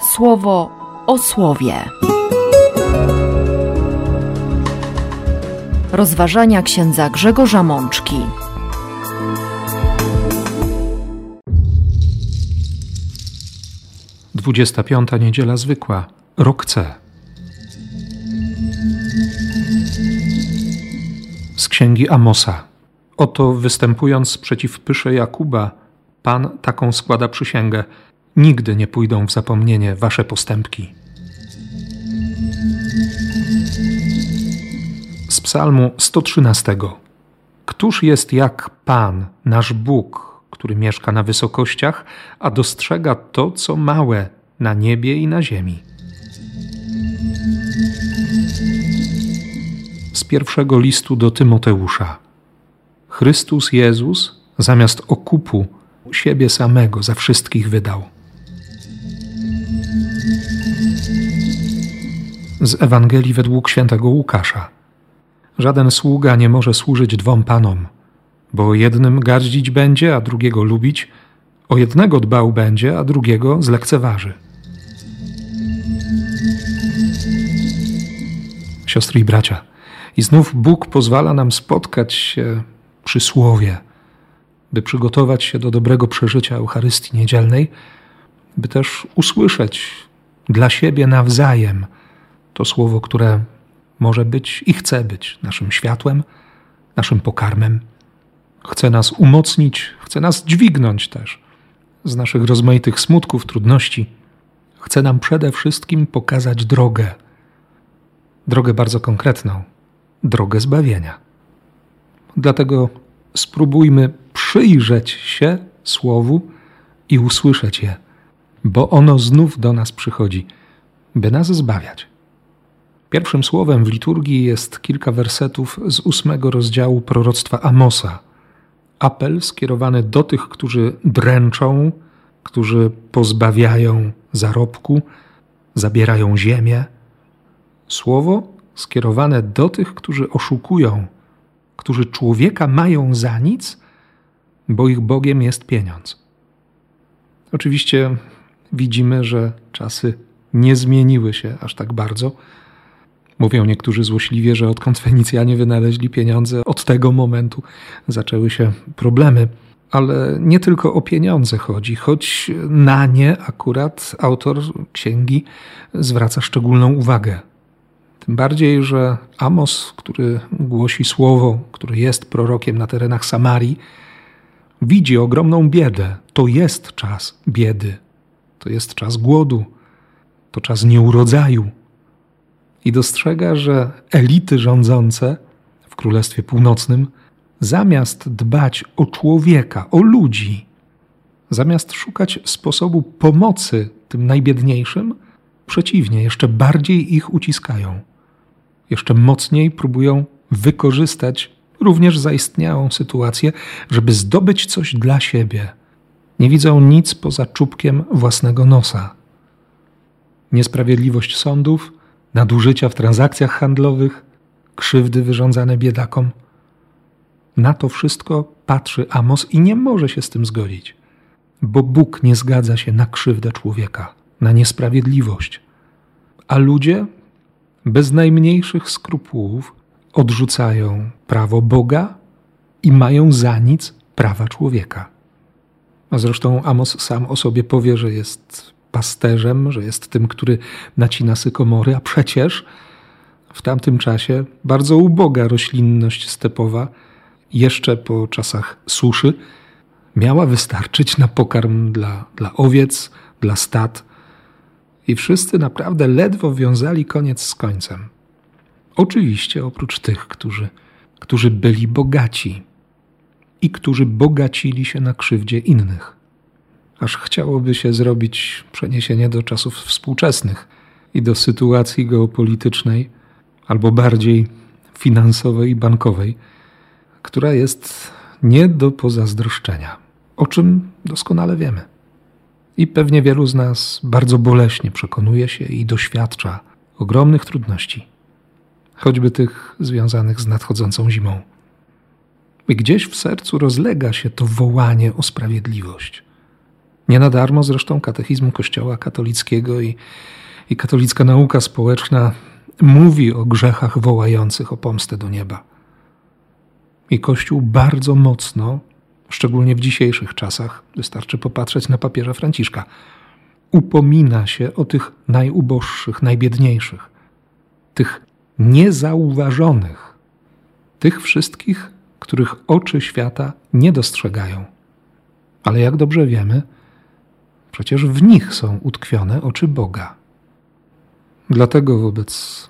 słowo o słowie. Rozważania księdza Grzegorza Mączki. Dwudziesta piąta niedziela zwykła, rok C. Z księgi Amosa. Oto występując przeciw pysze Jakuba, Pan taką składa przysięgę: Nigdy nie pójdą w zapomnienie wasze postępki. Z Psalmu 113. Któż jest jak Pan, nasz Bóg, który mieszka na wysokościach, a dostrzega to, co małe na niebie i na ziemi? Z pierwszego listu do Tymoteusza. Chrystus Jezus zamiast okupu siebie samego za wszystkich wydał. Z Ewangelii według świętego Łukasza. Żaden sługa nie może służyć dwom panom, bo jednym gardzić będzie, a drugiego lubić, o jednego dbał będzie, a drugiego zlekceważy. Siostry i bracia, i znów Bóg pozwala nam spotkać się przy słowie, by przygotować się do dobrego przeżycia Eucharystii Niedzielnej, by też usłyszeć dla siebie nawzajem to słowo, które może być i chce być naszym światłem, naszym pokarmem. Chce nas umocnić, chce nas dźwignąć też z naszych rozmaitych smutków, trudności. Chce nam przede wszystkim pokazać drogę, drogę bardzo konkretną, drogę zbawienia. Dlatego spróbujmy przyjrzeć się Słowu i usłyszeć je, bo ono znów do nas przychodzi, by nas zbawiać. Pierwszym słowem w liturgii jest kilka wersetów z ósmego rozdziału proroctwa Amosa. Apel skierowany do tych, którzy dręczą, którzy pozbawiają zarobku, zabierają ziemię. Słowo skierowane do tych, którzy oszukują, którzy człowieka mają za nic, bo ich Bogiem jest pieniądz. Oczywiście widzimy, że czasy nie zmieniły się aż tak bardzo. Mówią niektórzy złośliwie, że odkąd Fenicjanie wynaleźli pieniądze, od tego momentu zaczęły się problemy. Ale nie tylko o pieniądze chodzi, choć na nie akurat autor księgi zwraca szczególną uwagę. Tym bardziej, że Amos, który głosi słowo, który jest prorokiem na terenach Samarii, widzi ogromną biedę. To jest czas biedy, to jest czas głodu, to czas nieurodzaju. I dostrzega, że elity rządzące w Królestwie Północnym, zamiast dbać o człowieka, o ludzi, zamiast szukać sposobu pomocy tym najbiedniejszym, przeciwnie, jeszcze bardziej ich uciskają jeszcze mocniej próbują wykorzystać również zaistniałą sytuację, żeby zdobyć coś dla siebie. Nie widzą nic poza czubkiem własnego nosa. Niesprawiedliwość sądów, nadużycia w transakcjach handlowych, krzywdy wyrządzane biedakom. Na to wszystko patrzy Amos i nie może się z tym zgodzić, bo Bóg nie zgadza się na krzywdę człowieka, na niesprawiedliwość. A ludzie bez najmniejszych skrupułów odrzucają prawo Boga i mają za nic prawa człowieka. A zresztą Amos sam o sobie powie, że jest pasterzem, że jest tym, który nacina sykomory, a przecież w tamtym czasie bardzo uboga roślinność stepowa, jeszcze po czasach suszy, miała wystarczyć na pokarm dla, dla owiec, dla stad, i wszyscy naprawdę ledwo wiązali koniec z końcem. Oczywiście oprócz tych, którzy, którzy byli bogaci i którzy bogacili się na krzywdzie innych. Aż chciałoby się zrobić przeniesienie do czasów współczesnych i do sytuacji geopolitycznej, albo bardziej finansowej i bankowej, która jest nie do pozazdroszczenia, o czym doskonale wiemy. I pewnie wielu z nas bardzo boleśnie przekonuje się i doświadcza ogromnych trudności, choćby tych związanych z nadchodzącą zimą. I gdzieś w sercu rozlega się to wołanie o sprawiedliwość. Nie na darmo zresztą katechizm Kościoła katolickiego i, i katolicka nauka społeczna mówi o grzechach wołających o pomstę do nieba. I Kościół bardzo mocno, szczególnie w dzisiejszych czasach, wystarczy popatrzeć na papieża Franciszka, upomina się o tych najuboższych, najbiedniejszych, tych niezauważonych, tych wszystkich, których oczy świata nie dostrzegają. Ale jak dobrze wiemy, przecież w nich są utkwione oczy Boga. Dlatego wobec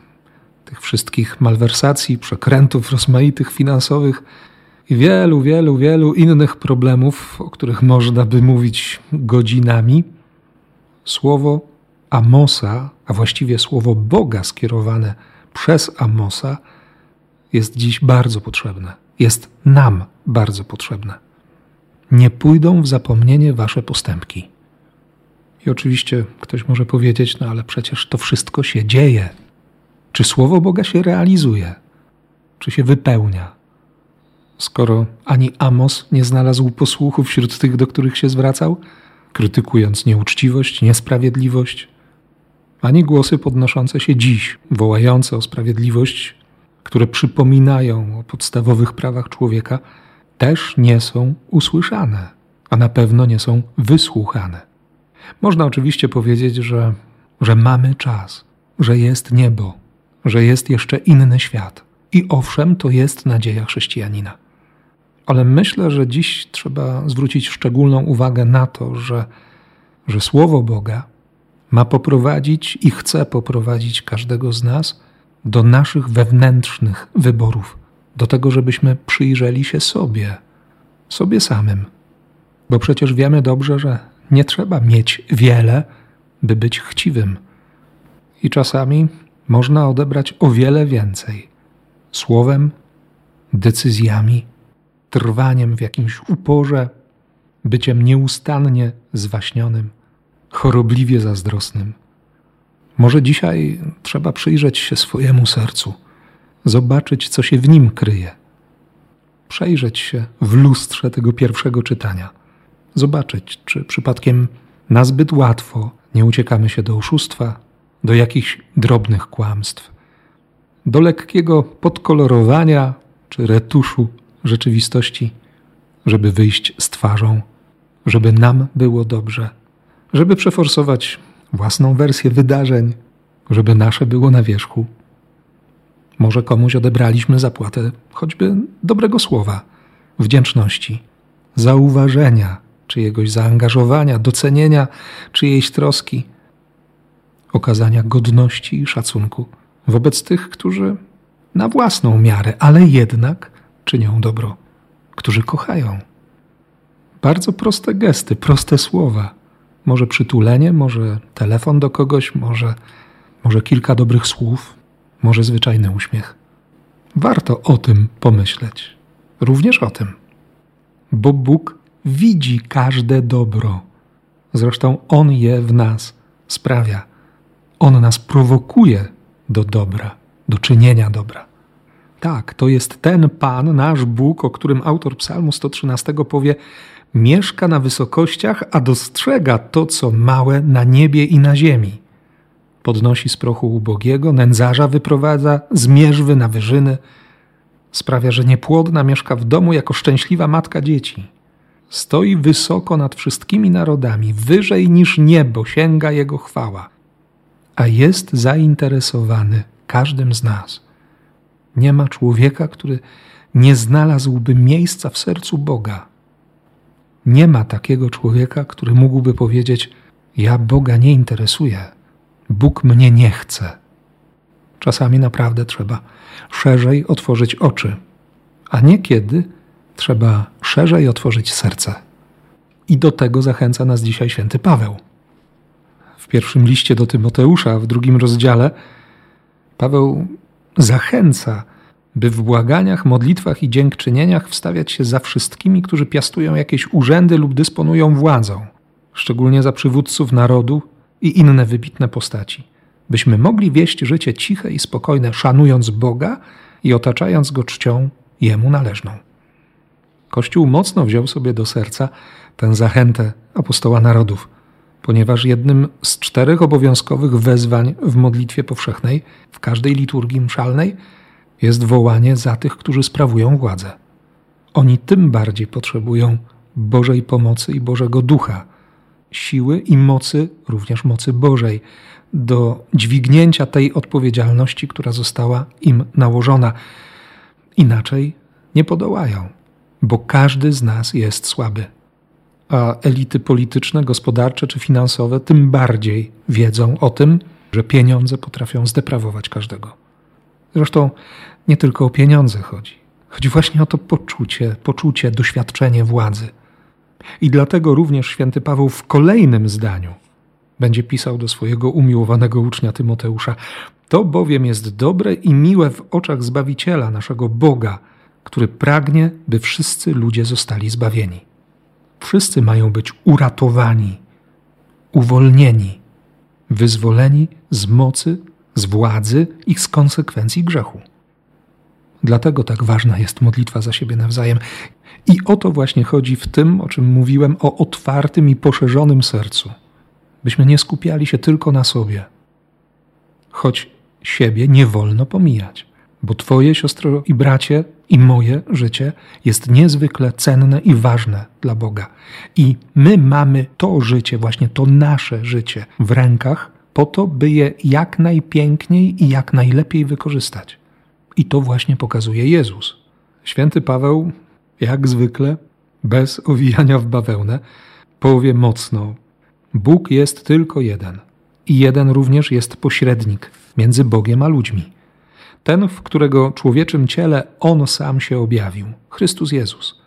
tych wszystkich malwersacji, przekrętów rozmaitych finansowych i wielu, wielu, wielu innych problemów, o których można by mówić godzinami, słowo Amosa, a właściwie słowo Boga skierowane przez Amosa, jest dziś bardzo potrzebne. Jest nam bardzo potrzebne. Nie pójdą w zapomnienie wasze postępki. I oczywiście ktoś może powiedzieć, no ale przecież to wszystko się dzieje. Czy słowo Boga się realizuje? Czy się wypełnia? Skoro ani Amos nie znalazł posłuchu wśród tych, do których się zwracał, krytykując nieuczciwość, niesprawiedliwość, ani głosy podnoszące się dziś, wołające o sprawiedliwość, które przypominają o podstawowych prawach człowieka, też nie są usłyszane, a na pewno nie są wysłuchane. Można oczywiście powiedzieć, że, że mamy czas, że jest niebo, że jest jeszcze inny świat. I owszem, to jest nadzieja chrześcijanina. Ale myślę, że dziś trzeba zwrócić szczególną uwagę na to, że, że Słowo Boga ma poprowadzić i chce poprowadzić każdego z nas do naszych wewnętrznych wyborów, do tego, żebyśmy przyjrzeli się sobie, sobie samym. Bo przecież wiemy dobrze, że nie trzeba mieć wiele, by być chciwym. I czasami można odebrać o wiele więcej słowem, decyzjami, trwaniem w jakimś uporze, byciem nieustannie zwaśnionym, chorobliwie zazdrosnym. Może dzisiaj trzeba przyjrzeć się swojemu sercu, zobaczyć, co się w nim kryje, przejrzeć się w lustrze tego pierwszego czytania, zobaczyć, czy przypadkiem nazbyt łatwo nie uciekamy się do oszustwa, do jakichś drobnych kłamstw, do lekkiego podkolorowania czy retuszu rzeczywistości, żeby wyjść z twarzą, żeby nam było dobrze, żeby przeforsować własną wersję wydarzeń, żeby nasze było na wierzchu. Może komuś odebraliśmy zapłatę choćby dobrego słowa, wdzięczności, zauważenia czyjegoś zaangażowania, docenienia czyjejś troski, okazania godności i szacunku wobec tych, którzy na własną miarę, ale jednak czynią dobro, którzy kochają. Bardzo proste gesty, proste słowa. Może przytulenie, może telefon do kogoś, może, może kilka dobrych słów, może zwyczajny uśmiech. Warto o tym pomyśleć. Również o tym. Bo Bóg widzi każde dobro. Zresztą On je w nas sprawia. On nas prowokuje do dobra, do czynienia dobra. Tak, to jest ten Pan, nasz Bóg, o którym autor Psalmu 113 powie: Mieszka na wysokościach, a dostrzega to, co małe na niebie i na ziemi. Podnosi z prochu ubogiego, nędzarza wyprowadza z mierzwy na wyżyny. Sprawia, że niepłodna mieszka w domu jako szczęśliwa matka dzieci. Stoi wysoko nad wszystkimi narodami, wyżej niż niebo sięga jego chwała a jest zainteresowany każdym z nas. Nie ma człowieka, który nie znalazłby miejsca w sercu Boga. Nie ma takiego człowieka, który mógłby powiedzieć: Ja Boga nie interesuję, Bóg mnie nie chce. Czasami naprawdę trzeba szerzej otworzyć oczy, a niekiedy trzeba szerzej otworzyć serce. I do tego zachęca nas dzisiaj święty Paweł w pierwszym liście do Tymoteusza, w drugim rozdziale, Paweł zachęca, by w błaganiach, modlitwach i dziękczynieniach wstawiać się za wszystkimi, którzy piastują jakieś urzędy lub dysponują władzą, szczególnie za przywódców narodu i inne wybitne postaci, byśmy mogli wieść życie ciche i spokojne, szanując Boga i otaczając go czcią Jemu należną. Kościół mocno wziął sobie do serca tę zachętę apostoła narodów, ponieważ jednym z czterech obowiązkowych wezwań w modlitwie powszechnej, w każdej liturgii mszalnej, jest wołanie za tych, którzy sprawują władzę. Oni tym bardziej potrzebują Bożej pomocy i Bożego Ducha, siły i mocy, również mocy Bożej, do dźwignięcia tej odpowiedzialności, która została im nałożona. Inaczej nie podołają, bo każdy z nas jest słaby. A elity polityczne, gospodarcze czy finansowe tym bardziej wiedzą o tym, że pieniądze potrafią zdeprawować każdego. Zresztą nie tylko o pieniądze chodzi. Chodzi właśnie o to poczucie, poczucie, doświadczenie władzy. I dlatego również święty Paweł w kolejnym zdaniu będzie pisał do swojego umiłowanego ucznia Tymoteusza: To bowiem jest dobre i miłe w oczach Zbawiciela, naszego Boga, który pragnie, by wszyscy ludzie zostali zbawieni. Wszyscy mają być uratowani, uwolnieni, wyzwoleni z mocy, z władzy i z konsekwencji grzechu. Dlatego tak ważna jest modlitwa za siebie nawzajem. I o to właśnie chodzi w tym, o czym mówiłem, o otwartym i poszerzonym sercu. Byśmy nie skupiali się tylko na sobie. Choć siebie nie wolno pomijać, bo Twoje siostro i bracie i moje życie jest niezwykle cenne i ważne dla Boga. I my mamy to życie, właśnie to nasze życie w rękach, po to, by je jak najpiękniej i jak najlepiej wykorzystać. I to właśnie pokazuje Jezus. Święty Paweł, jak zwykle, bez owijania w bawełnę, powie mocno: Bóg jest tylko jeden, i jeden również jest pośrednik między Bogiem a ludźmi. Ten, w którego człowieczym ciele On sam się objawił, Chrystus Jezus.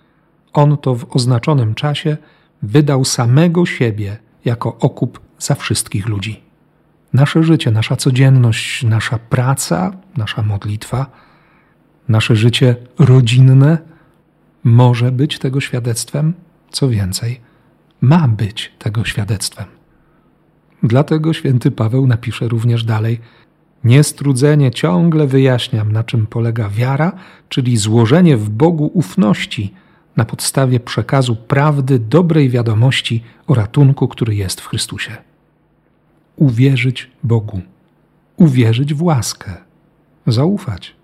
On to w oznaczonym czasie wydał samego siebie jako okup za wszystkich ludzi. Nasze życie, nasza codzienność, nasza praca, nasza modlitwa, nasze życie rodzinne może być tego świadectwem, co więcej, ma być tego świadectwem. Dlatego święty Paweł napisze również dalej: Niestrudzenie ciągle wyjaśniam, na czym polega wiara, czyli złożenie w Bogu ufności na podstawie przekazu prawdy, dobrej wiadomości o ratunku, który jest w Chrystusie uwierzyć Bogu, uwierzyć w łaskę, zaufać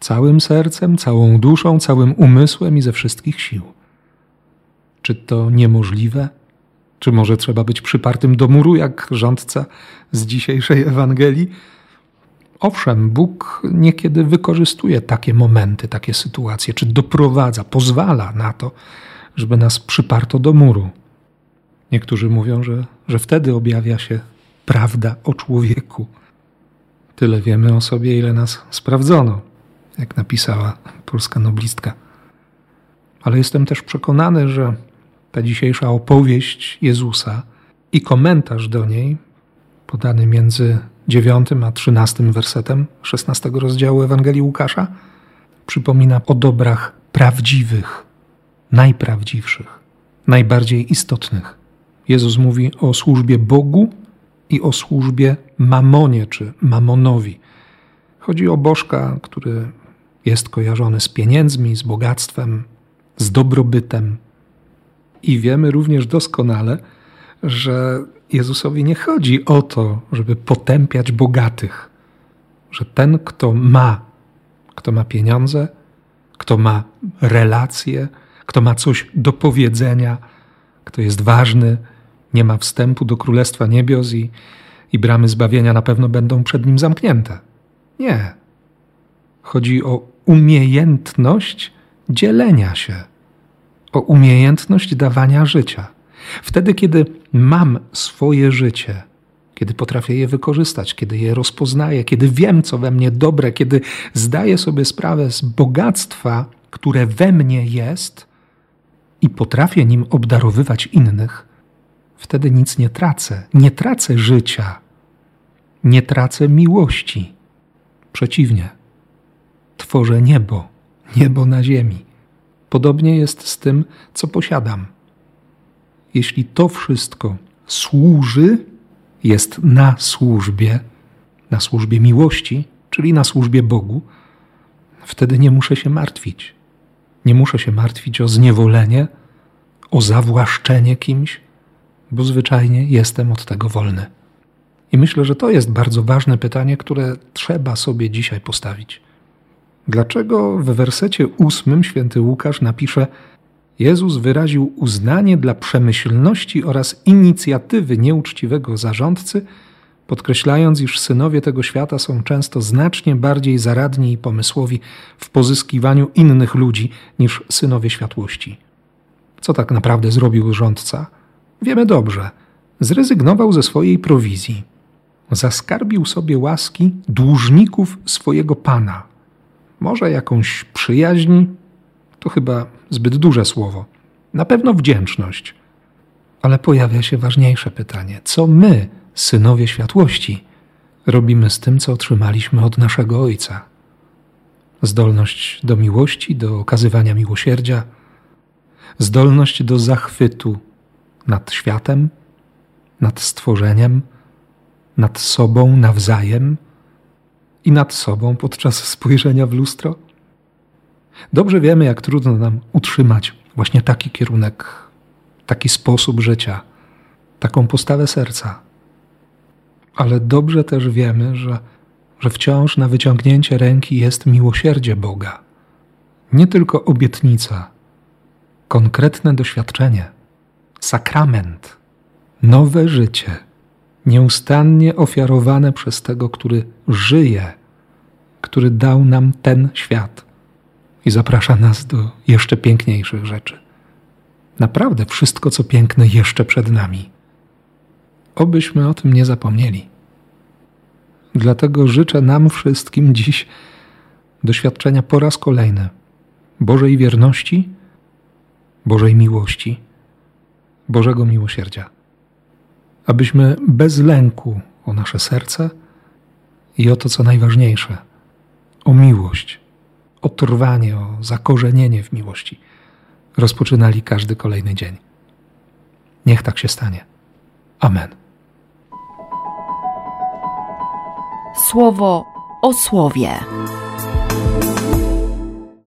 całym sercem, całą duszą, całym umysłem i ze wszystkich sił. Czy to niemożliwe? Czy może trzeba być przypartym do muru, jak rządca z dzisiejszej Ewangelii? Owszem, Bóg niekiedy wykorzystuje takie momenty, takie sytuacje, czy doprowadza, pozwala na to, żeby nas przyparto do muru. Niektórzy mówią, że, że wtedy objawia się prawda o człowieku. Tyle wiemy o sobie, ile nas sprawdzono, jak napisała polska noblistka. Ale jestem też przekonany, że ta dzisiejsza opowieść Jezusa i komentarz do niej, podany między dziewiątym a trzynastym wersetem szesnastego rozdziału Ewangelii Łukasza, przypomina o dobrach prawdziwych, najprawdziwszych, najbardziej istotnych. Jezus mówi o służbie Bogu i o służbie mamonie czy mamonowi. Chodzi o bożka, który jest kojarzony z pieniędzmi, z bogactwem, z dobrobytem. I wiemy również doskonale, że Jezusowi nie chodzi o to, żeby potępiać bogatych, że ten, kto ma, kto ma pieniądze, kto ma relacje, kto ma coś do powiedzenia, kto jest ważny, nie ma wstępu do Królestwa Niebios i, i bramy zbawienia na pewno będą przed nim zamknięte. Nie. Chodzi o umiejętność dzielenia się, o umiejętność dawania życia. Wtedy, kiedy mam swoje życie, kiedy potrafię je wykorzystać, kiedy je rozpoznaję, kiedy wiem, co we mnie dobre, kiedy zdaję sobie sprawę z bogactwa, które we mnie jest i potrafię nim obdarowywać innych, wtedy nic nie tracę. Nie tracę życia, nie tracę miłości. Przeciwnie, tworzę niebo, niebo na ziemi. Podobnie jest z tym, co posiadam. Jeśli to wszystko służy, jest na służbie, na służbie miłości, czyli na służbie Bogu, wtedy nie muszę się martwić. Nie muszę się martwić o zniewolenie, o zawłaszczenie kimś, bo zwyczajnie jestem od tego wolny. I myślę, że to jest bardzo ważne pytanie, które trzeba sobie dzisiaj postawić. Dlaczego w wersecie ósmym święty Łukasz napisze: Jezus wyraził uznanie dla przemyślności oraz inicjatywy nieuczciwego zarządcy, podkreślając, iż synowie tego świata są często znacznie bardziej zaradni i pomysłowi w pozyskiwaniu innych ludzi niż synowie światłości. Co tak naprawdę zrobił rządca? Wiemy dobrze. Zrezygnował ze swojej prowizji. Zaskarbił sobie łaski dłużników swojego pana. Może jakąś przyjaźń? To chyba zbyt duże słowo. Na pewno wdzięczność. Ale pojawia się ważniejsze pytanie: co my, synowie światłości, robimy z tym, co otrzymaliśmy od naszego Ojca? Zdolność do miłości, do okazywania miłosierdzia, zdolność do zachwytu nad światem, nad stworzeniem, nad sobą nawzajem i nad sobą podczas spojrzenia w lustro? Dobrze wiemy, jak trudno nam utrzymać właśnie taki kierunek, taki sposób życia, taką postawę serca. Ale dobrze też wiemy, że, że wciąż na wyciągnięcie ręki jest miłosierdzie Boga. Nie tylko obietnica, konkretne doświadczenie, sakrament, nowe życie, nieustannie ofiarowane przez tego, który żyje, który dał nam ten świat i zaprasza nas do jeszcze piękniejszych rzeczy. Naprawdę wszystko, co piękne, jeszcze przed nami. Obyśmy o tym nie zapomnieli. Dlatego życzę nam wszystkim dziś doświadczenia po raz kolejny Bożej wierności, Bożej miłości, Bożego miłosierdzia. Abyśmy bez lęku o nasze serce i o to, co najważniejsze, o miłość, o trwanie, o zakorzenienie w miłości, rozpoczynali każdy kolejny dzień. Niech tak się stanie. Amen. Słowo o słowie.